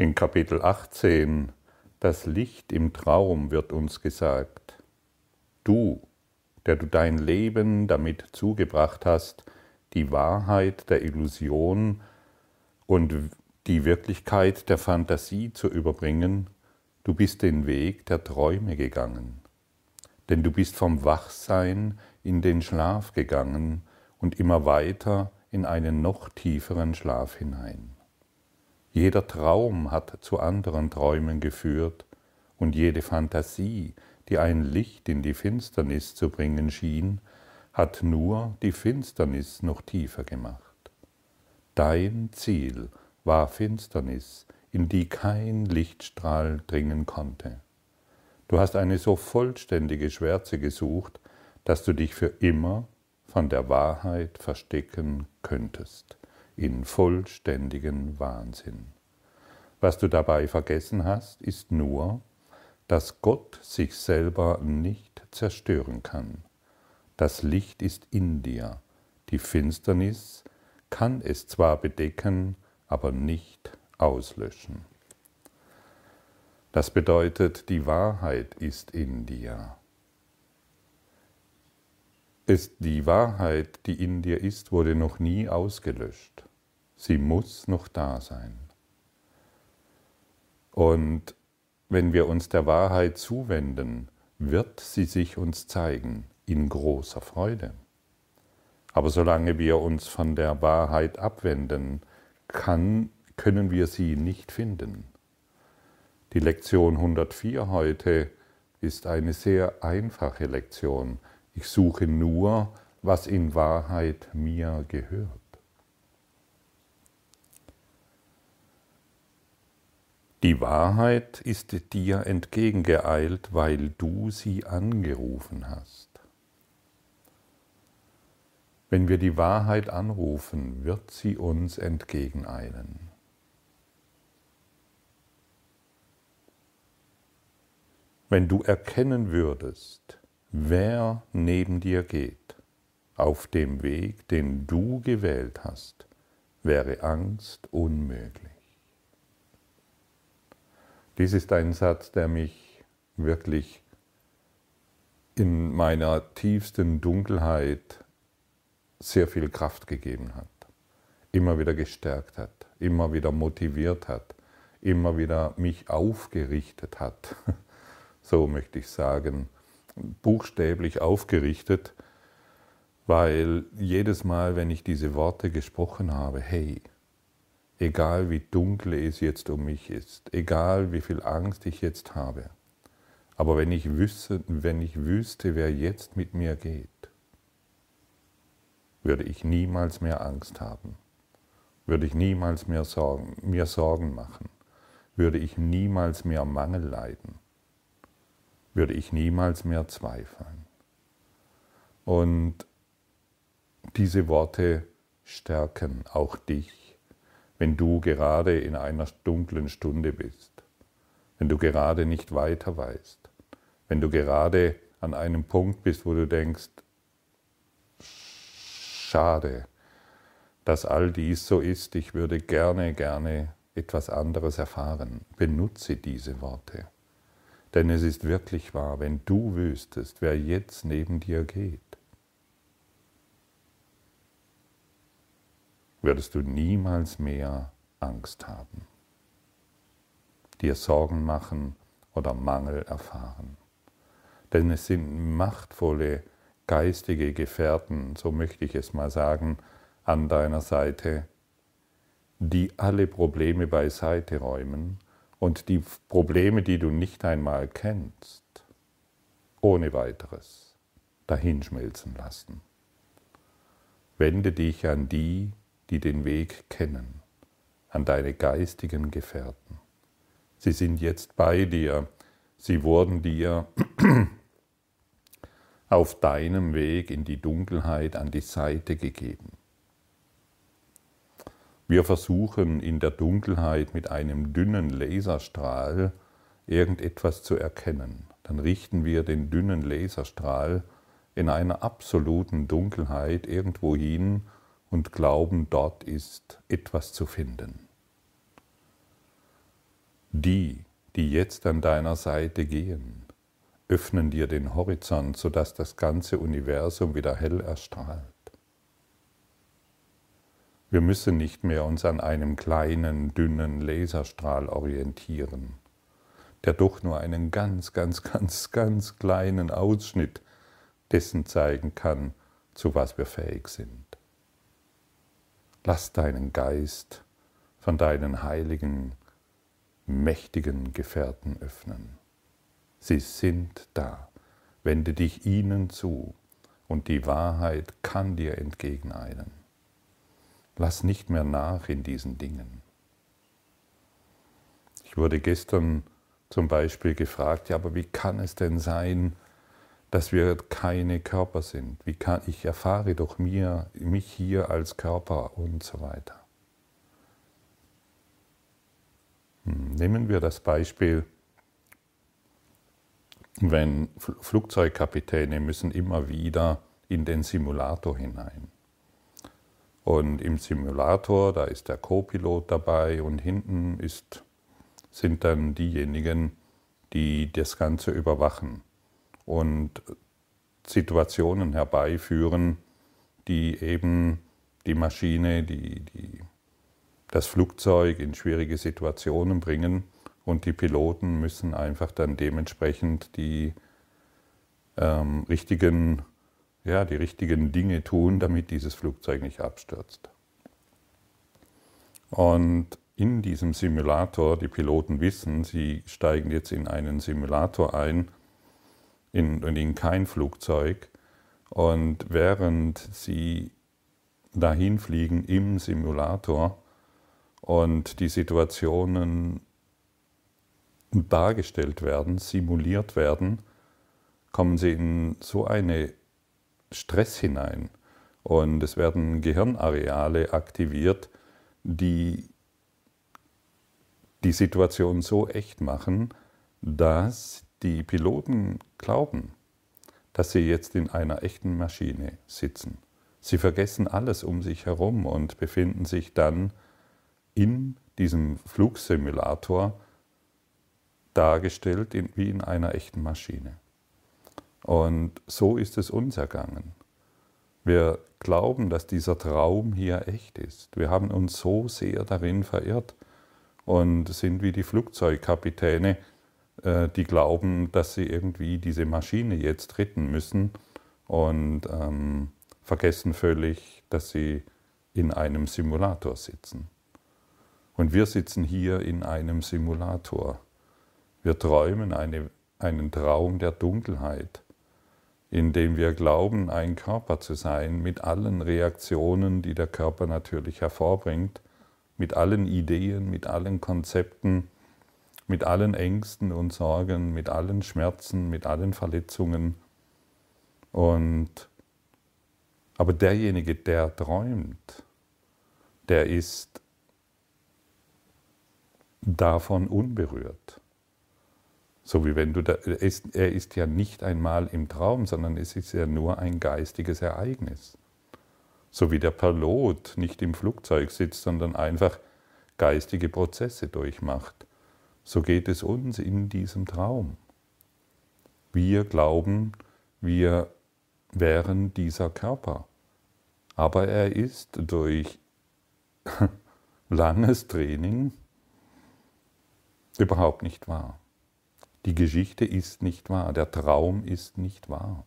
In Kapitel 18, das Licht im Traum wird uns gesagt, du, der du dein Leben damit zugebracht hast, die Wahrheit der Illusion und die Wirklichkeit der Fantasie zu überbringen, du bist den Weg der Träume gegangen. Denn du bist vom Wachsein in den Schlaf gegangen und immer weiter in einen noch tieferen Schlaf hinein. Jeder Traum hat zu anderen Träumen geführt und jede Fantasie, die ein Licht in die Finsternis zu bringen schien, hat nur die Finsternis noch tiefer gemacht. Dein Ziel war Finsternis, in die kein Lichtstrahl dringen konnte. Du hast eine so vollständige Schwärze gesucht, dass du dich für immer von der Wahrheit verstecken könntest in vollständigen Wahnsinn. Was du dabei vergessen hast, ist nur, dass Gott sich selber nicht zerstören kann. Das Licht ist in dir, die Finsternis kann es zwar bedecken, aber nicht auslöschen. Das bedeutet, die Wahrheit ist in dir. Ist die Wahrheit, die in dir ist, wurde noch nie ausgelöscht. Sie muss noch da sein. Und wenn wir uns der Wahrheit zuwenden, wird sie sich uns zeigen in großer Freude. Aber solange wir uns von der Wahrheit abwenden, kann, können wir sie nicht finden. Die Lektion 104 heute ist eine sehr einfache Lektion. Ich suche nur, was in Wahrheit mir gehört. Die Wahrheit ist dir entgegengeeilt, weil du sie angerufen hast. Wenn wir die Wahrheit anrufen, wird sie uns entgegeneilen. Wenn du erkennen würdest, wer neben dir geht, auf dem Weg, den du gewählt hast, wäre Angst unmöglich. Dies ist ein Satz, der mich wirklich in meiner tiefsten Dunkelheit sehr viel Kraft gegeben hat, immer wieder gestärkt hat, immer wieder motiviert hat, immer wieder mich aufgerichtet hat. So möchte ich sagen, buchstäblich aufgerichtet, weil jedes Mal, wenn ich diese Worte gesprochen habe, hey, egal wie dunkel es jetzt um mich ist, egal wie viel Angst ich jetzt habe. Aber wenn ich wüsste, wenn ich wüsste, wer jetzt mit mir geht, würde ich niemals mehr Angst haben, würde ich niemals mehr Sorgen, mir Sorgen machen, würde ich niemals mehr Mangel leiden, würde ich niemals mehr zweifeln. Und diese Worte stärken auch dich wenn du gerade in einer dunklen Stunde bist, wenn du gerade nicht weiter weißt, wenn du gerade an einem Punkt bist, wo du denkst, schade, dass all dies so ist, ich würde gerne, gerne etwas anderes erfahren. Benutze diese Worte. Denn es ist wirklich wahr, wenn du wüsstest, wer jetzt neben dir geht, würdest du niemals mehr Angst haben, dir Sorgen machen oder Mangel erfahren. Denn es sind machtvolle geistige Gefährten, so möchte ich es mal sagen, an deiner Seite, die alle Probleme beiseite räumen und die Probleme, die du nicht einmal kennst, ohne weiteres dahinschmelzen lassen. Wende dich an die, die den Weg kennen, an deine geistigen Gefährten. Sie sind jetzt bei dir, sie wurden dir auf deinem Weg in die Dunkelheit an die Seite gegeben. Wir versuchen in der Dunkelheit mit einem dünnen Laserstrahl irgendetwas zu erkennen. Dann richten wir den dünnen Laserstrahl in einer absoluten Dunkelheit irgendwo hin und glauben, dort ist etwas zu finden. Die, die jetzt an deiner Seite gehen, öffnen dir den Horizont, sodass das ganze Universum wieder hell erstrahlt. Wir müssen nicht mehr uns an einem kleinen, dünnen Laserstrahl orientieren, der doch nur einen ganz, ganz, ganz, ganz kleinen Ausschnitt dessen zeigen kann, zu was wir fähig sind. Lass deinen Geist von deinen heiligen, mächtigen Gefährten öffnen. Sie sind da. Wende dich ihnen zu und die Wahrheit kann dir entgegeneilen. Lass nicht mehr nach in diesen Dingen. Ich wurde gestern zum Beispiel gefragt, ja, aber wie kann es denn sein, dass wir keine Körper sind? Wie kann ich erfahre doch mir, mich hier als Körper und so weiter. Hm, nehmen wir das Beispiel, wenn Flugzeugkapitäne müssen immer wieder in den Simulator hinein. Und im Simulator, da ist der Co-Pilot dabei und hinten ist, sind dann diejenigen, die das Ganze überwachen und Situationen herbeiführen, die eben die Maschine, die, die, das Flugzeug in schwierige Situationen bringen und die Piloten müssen einfach dann dementsprechend die ähm, richtigen ja, die richtigen Dinge tun, damit dieses Flugzeug nicht abstürzt. Und in diesem Simulator, die Piloten wissen, sie steigen jetzt in einen Simulator ein in, in kein Flugzeug. Und während sie dahin fliegen im Simulator und die Situationen dargestellt werden, simuliert werden, kommen sie in so eine Stress hinein und es werden Gehirnareale aktiviert, die die Situation so echt machen, dass die Piloten glauben, dass sie jetzt in einer echten Maschine sitzen. Sie vergessen alles um sich herum und befinden sich dann in diesem Flugsimulator dargestellt wie in einer echten Maschine. Und so ist es uns ergangen. Wir glauben, dass dieser Traum hier echt ist. Wir haben uns so sehr darin verirrt und sind wie die Flugzeugkapitäne, äh, die glauben, dass sie irgendwie diese Maschine jetzt retten müssen und ähm, vergessen völlig, dass sie in einem Simulator sitzen. Und wir sitzen hier in einem Simulator. Wir träumen eine, einen Traum der Dunkelheit indem wir glauben, ein Körper zu sein, mit allen Reaktionen, die der Körper natürlich hervorbringt, mit allen Ideen, mit allen Konzepten, mit allen Ängsten und Sorgen, mit allen Schmerzen, mit allen Verletzungen. Und aber derjenige, der träumt, der ist davon unberührt. So wie wenn du da, er ist, er ist ja nicht einmal im Traum, sondern es ist ja nur ein geistiges Ereignis. So wie der Pilot nicht im Flugzeug sitzt, sondern einfach geistige Prozesse durchmacht. So geht es uns in diesem Traum. Wir glauben, wir wären dieser Körper. Aber er ist durch langes Training überhaupt nicht wahr. Die Geschichte ist nicht wahr, der Traum ist nicht wahr.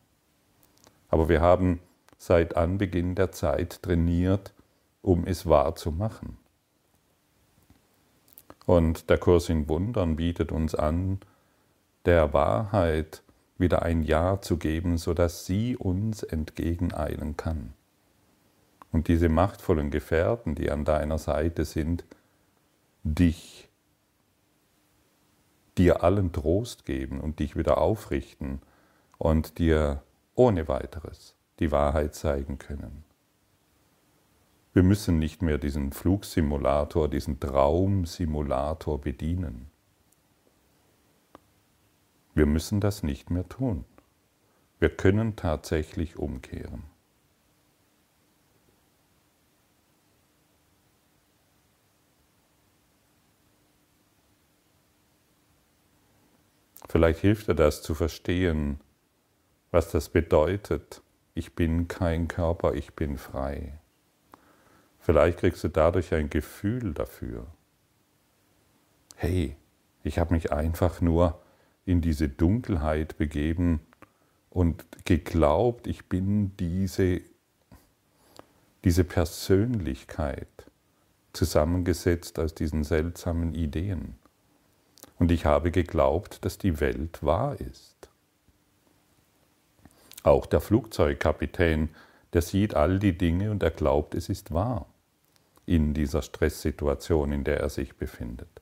Aber wir haben seit Anbeginn der Zeit trainiert, um es wahr zu machen. Und der Kurs in Wundern bietet uns an, der Wahrheit wieder ein Ja zu geben, sodass sie uns entgegeneilen kann. Und diese machtvollen Gefährten, die an deiner Seite sind, dich dir allen Trost geben und dich wieder aufrichten und dir ohne weiteres die Wahrheit zeigen können. Wir müssen nicht mehr diesen Flugsimulator, diesen Traumsimulator bedienen. Wir müssen das nicht mehr tun. Wir können tatsächlich umkehren. Vielleicht hilft dir das zu verstehen, was das bedeutet. Ich bin kein Körper, ich bin frei. Vielleicht kriegst du dadurch ein Gefühl dafür. Hey, ich habe mich einfach nur in diese Dunkelheit begeben und geglaubt, ich bin diese, diese Persönlichkeit, zusammengesetzt aus diesen seltsamen Ideen. Und ich habe geglaubt, dass die Welt wahr ist. Auch der Flugzeugkapitän, der sieht all die Dinge und er glaubt, es ist wahr in dieser Stresssituation, in der er sich befindet.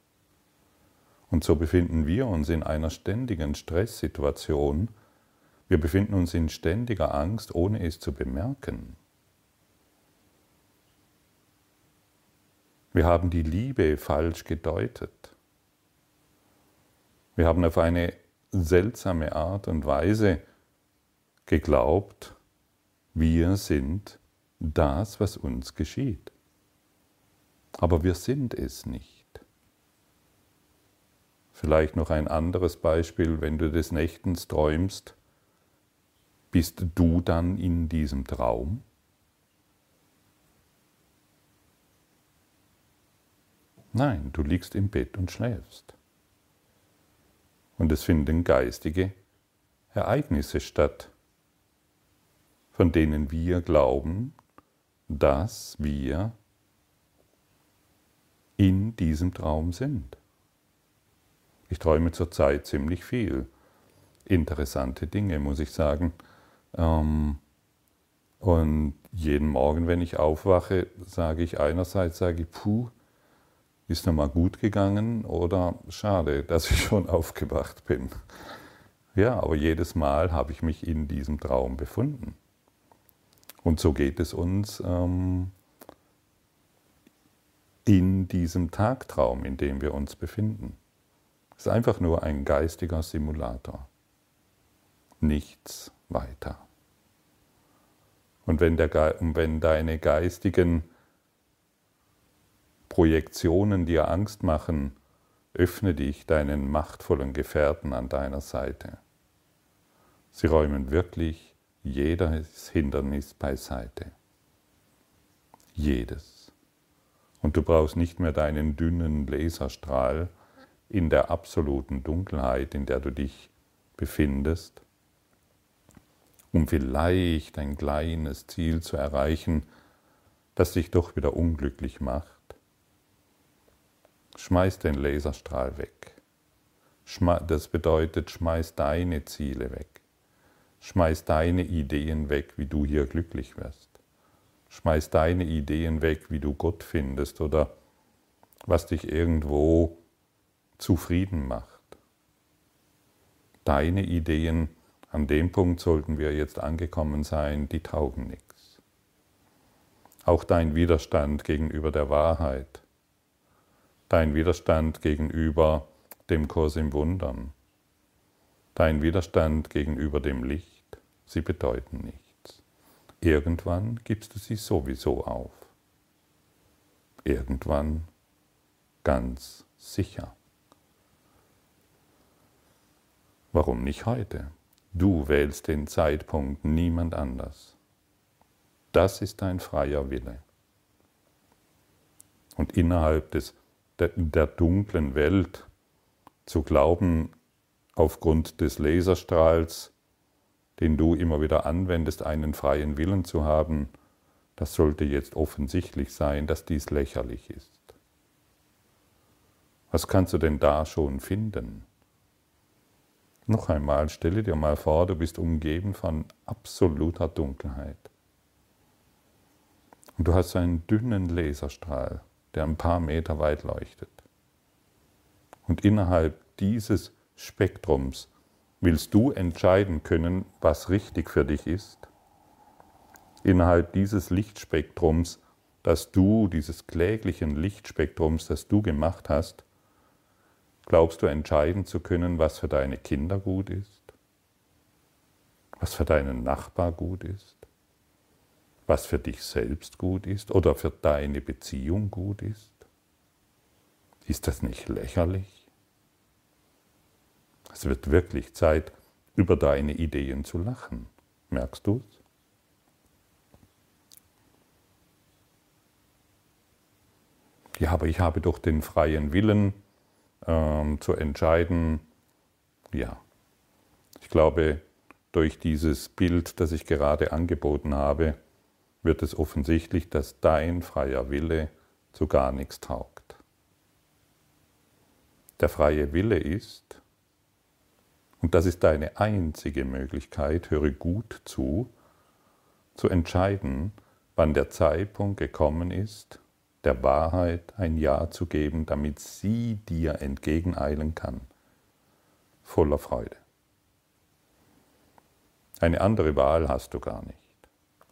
Und so befinden wir uns in einer ständigen Stresssituation. Wir befinden uns in ständiger Angst, ohne es zu bemerken. Wir haben die Liebe falsch gedeutet. Wir haben auf eine seltsame Art und Weise geglaubt, wir sind das, was uns geschieht. Aber wir sind es nicht. Vielleicht noch ein anderes Beispiel, wenn du des Nächtens träumst, bist du dann in diesem Traum? Nein, du liegst im Bett und schläfst. Und es finden geistige Ereignisse statt, von denen wir glauben, dass wir in diesem Traum sind. Ich träume zurzeit ziemlich viel. Interessante Dinge, muss ich sagen. Ähm, und jeden Morgen, wenn ich aufwache, sage ich einerseits, sage ich, puh, ist nochmal gut gegangen oder schade, dass ich schon aufgewacht bin. Ja, aber jedes Mal habe ich mich in diesem Traum befunden. Und so geht es uns ähm, in diesem Tagtraum, in dem wir uns befinden. Es ist einfach nur ein geistiger Simulator. Nichts weiter. Und wenn, der, wenn deine geistigen Projektionen dir Angst machen, öffne dich deinen machtvollen Gefährten an deiner Seite. Sie räumen wirklich jedes Hindernis beiseite. Jedes. Und du brauchst nicht mehr deinen dünnen Laserstrahl, in der absoluten Dunkelheit, in der du dich befindest, um vielleicht ein kleines Ziel zu erreichen, das dich doch wieder unglücklich macht. Schmeiß den Laserstrahl weg. Das bedeutet, schmeiß deine Ziele weg. Schmeiß deine Ideen weg, wie du hier glücklich wirst. Schmeiß deine Ideen weg, wie du Gott findest oder was dich irgendwo zufrieden macht. Deine Ideen, an dem Punkt sollten wir jetzt angekommen sein, die taugen nichts. Auch dein Widerstand gegenüber der Wahrheit, dein Widerstand gegenüber dem Kurs im Wundern, dein Widerstand gegenüber dem Licht, sie bedeuten nichts. Irgendwann gibst du sie sowieso auf. Irgendwann ganz sicher. Warum nicht heute? Du wählst den Zeitpunkt, niemand anders. Das ist dein freier Wille. Und innerhalb des, der, der dunklen Welt zu glauben, aufgrund des Laserstrahls, den du immer wieder anwendest, einen freien Willen zu haben, das sollte jetzt offensichtlich sein, dass dies lächerlich ist. Was kannst du denn da schon finden? Noch einmal, stelle dir mal vor, du bist umgeben von absoluter Dunkelheit. Und du hast einen dünnen Laserstrahl, der ein paar Meter weit leuchtet. Und innerhalb dieses Spektrums willst du entscheiden können, was richtig für dich ist. Innerhalb dieses Lichtspektrums, das du, dieses kläglichen Lichtspektrums, das du gemacht hast, Glaubst du entscheiden zu können, was für deine Kinder gut ist? Was für deinen Nachbar gut ist? Was für dich selbst gut ist oder für deine Beziehung gut ist? Ist das nicht lächerlich? Es wird wirklich Zeit, über deine Ideen zu lachen. Merkst du es? Ja, aber ich habe doch den freien Willen ähm, zu entscheiden. Ja, ich glaube, durch dieses Bild, das ich gerade angeboten habe, wird es offensichtlich, dass dein freier Wille zu gar nichts taugt. Der freie Wille ist, und das ist deine einzige Möglichkeit, höre gut zu, zu entscheiden, wann der Zeitpunkt gekommen ist, der Wahrheit ein Ja zu geben, damit sie dir entgegeneilen kann, voller Freude. Eine andere Wahl hast du gar nicht.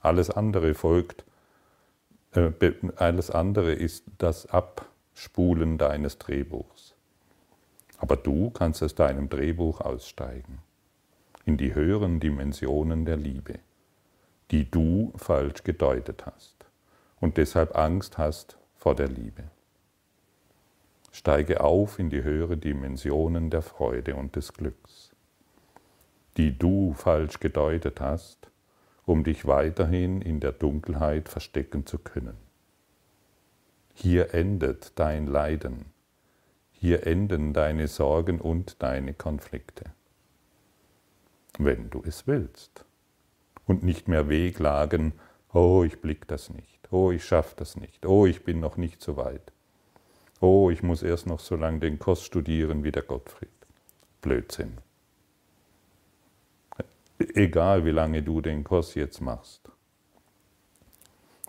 Alles andere folgt, äh, alles andere ist das Abspulen deines Drehbuchs. Aber du kannst aus deinem Drehbuch aussteigen in die höheren Dimensionen der Liebe, die du falsch gedeutet hast und deshalb Angst hast vor der Liebe. Steige auf in die höheren Dimensionen der Freude und des Glücks, die du falsch gedeutet hast, um dich weiterhin in der Dunkelheit verstecken zu können. Hier endet dein Leiden, hier enden deine Sorgen und deine Konflikte, wenn du es willst und nicht mehr wehklagen, oh, ich blick das nicht. Oh, ich schaffe das nicht. Oh, ich bin noch nicht so weit. Oh, ich muss erst noch so lange den Kurs studieren wie der Gottfried. Blödsinn. Egal, wie lange du den Kurs jetzt machst.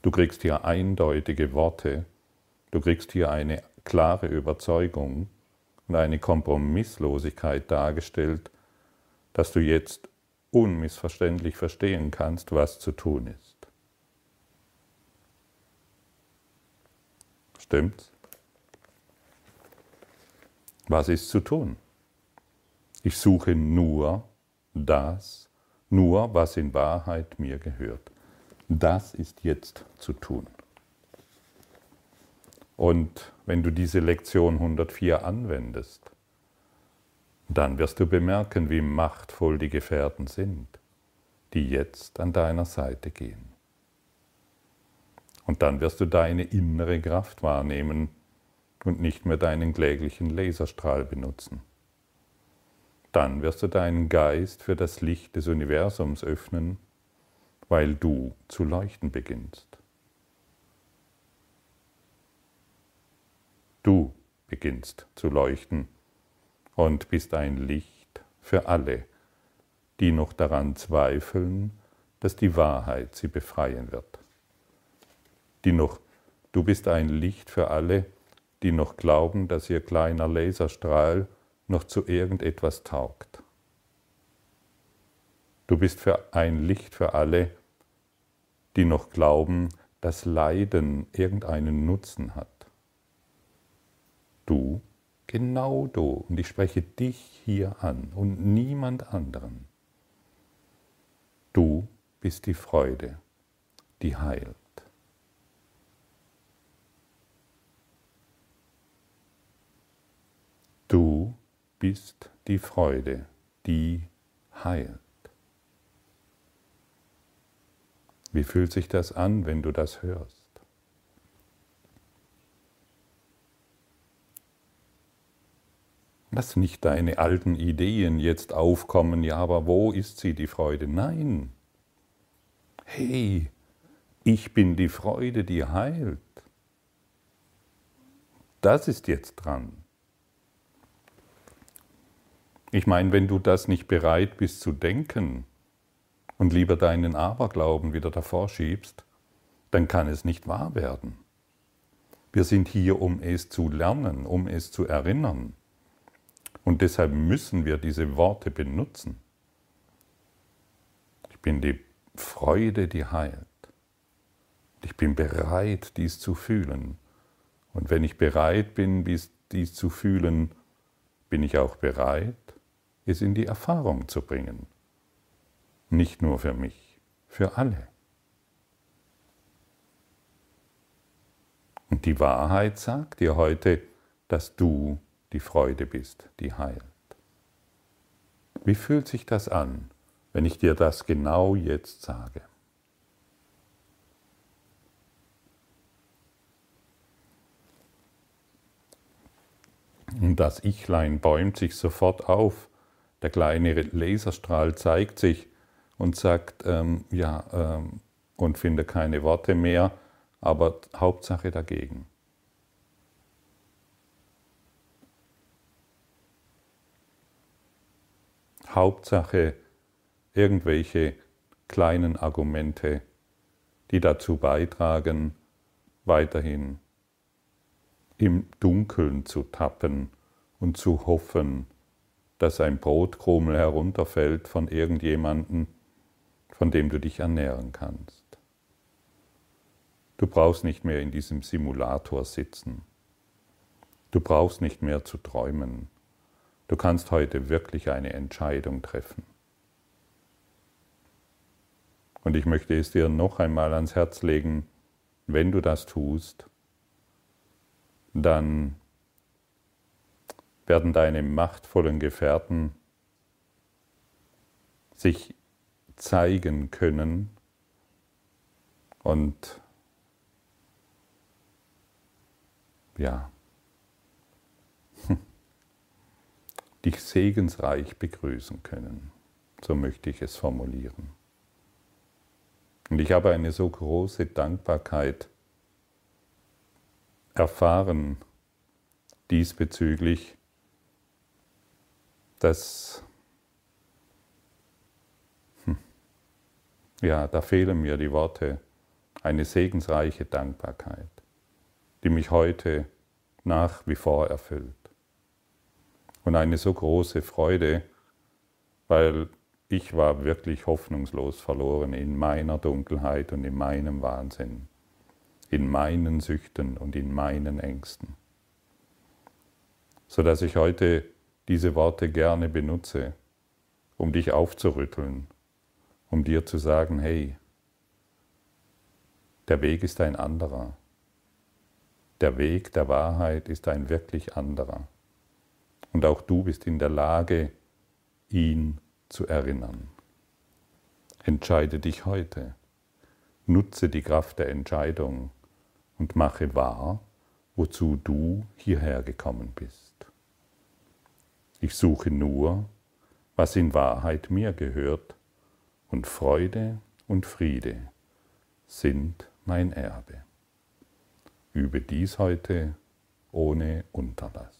Du kriegst hier eindeutige Worte, du kriegst hier eine klare Überzeugung und eine Kompromisslosigkeit dargestellt, dass du jetzt unmissverständlich verstehen kannst, was zu tun ist. Stimmt's? Was ist zu tun? Ich suche nur das, nur was in Wahrheit mir gehört. Das ist jetzt zu tun. Und wenn du diese Lektion 104 anwendest, dann wirst du bemerken, wie machtvoll die Gefährten sind, die jetzt an deiner Seite gehen. Und dann wirst du deine innere Kraft wahrnehmen und nicht mehr deinen kläglichen Laserstrahl benutzen. Dann wirst du deinen Geist für das Licht des Universums öffnen, weil du zu leuchten beginnst. Du beginnst zu leuchten und bist ein Licht für alle, die noch daran zweifeln, dass die Wahrheit sie befreien wird die noch, du bist ein Licht für alle, die noch glauben, dass ihr kleiner Laserstrahl noch zu irgendetwas taugt. Du bist für ein Licht für alle, die noch glauben, dass Leiden irgendeinen Nutzen hat. Du, genau du, und ich spreche dich hier an und niemand anderen. Du bist die Freude, die heilt. Du bist die Freude, die heilt. Wie fühlt sich das an, wenn du das hörst? Lass nicht deine alten Ideen jetzt aufkommen, ja, aber wo ist sie, die Freude? Nein. Hey, ich bin die Freude, die heilt. Das ist jetzt dran. Ich meine, wenn du das nicht bereit bist zu denken und lieber deinen Aberglauben wieder davor schiebst, dann kann es nicht wahr werden. Wir sind hier, um es zu lernen, um es zu erinnern. Und deshalb müssen wir diese Worte benutzen. Ich bin die Freude, die heilt. Ich bin bereit, dies zu fühlen. Und wenn ich bereit bin, dies zu fühlen, bin ich auch bereit, es in die Erfahrung zu bringen. Nicht nur für mich, für alle. Und die Wahrheit sagt dir heute, dass du die Freude bist, die heilt. Wie fühlt sich das an, wenn ich dir das genau jetzt sage? Und das Ichlein bäumt sich sofort auf. Der kleine Laserstrahl zeigt sich und sagt, ähm, ja, ähm, und finde keine Worte mehr, aber Hauptsache dagegen. Hauptsache irgendwelche kleinen Argumente, die dazu beitragen, weiterhin im Dunkeln zu tappen und zu hoffen, dass ein Brotkrummel herunterfällt von irgendjemandem, von dem du dich ernähren kannst. Du brauchst nicht mehr in diesem Simulator sitzen. Du brauchst nicht mehr zu träumen. Du kannst heute wirklich eine Entscheidung treffen. Und ich möchte es dir noch einmal ans Herz legen, wenn du das tust, dann werden deine machtvollen Gefährten sich zeigen können und ja, dich segensreich begrüßen können. So möchte ich es formulieren. Und ich habe eine so große Dankbarkeit erfahren diesbezüglich, dass, hm, ja, da fehlen mir die Worte, eine segensreiche Dankbarkeit, die mich heute nach wie vor erfüllt. Und eine so große Freude, weil ich war wirklich hoffnungslos verloren in meiner Dunkelheit und in meinem Wahnsinn in meinen Süchten und in meinen Ängsten. Sodass ich heute diese Worte gerne benutze, um dich aufzurütteln, um dir zu sagen, hey, der Weg ist ein anderer. Der Weg der Wahrheit ist ein wirklich anderer. Und auch du bist in der Lage, ihn zu erinnern. Entscheide dich heute. Nutze die Kraft der Entscheidung und mache wahr, wozu du hierher gekommen bist. Ich suche nur, was in Wahrheit mir gehört, und Freude und Friede sind mein Erbe. Übe dies heute ohne Unterlass.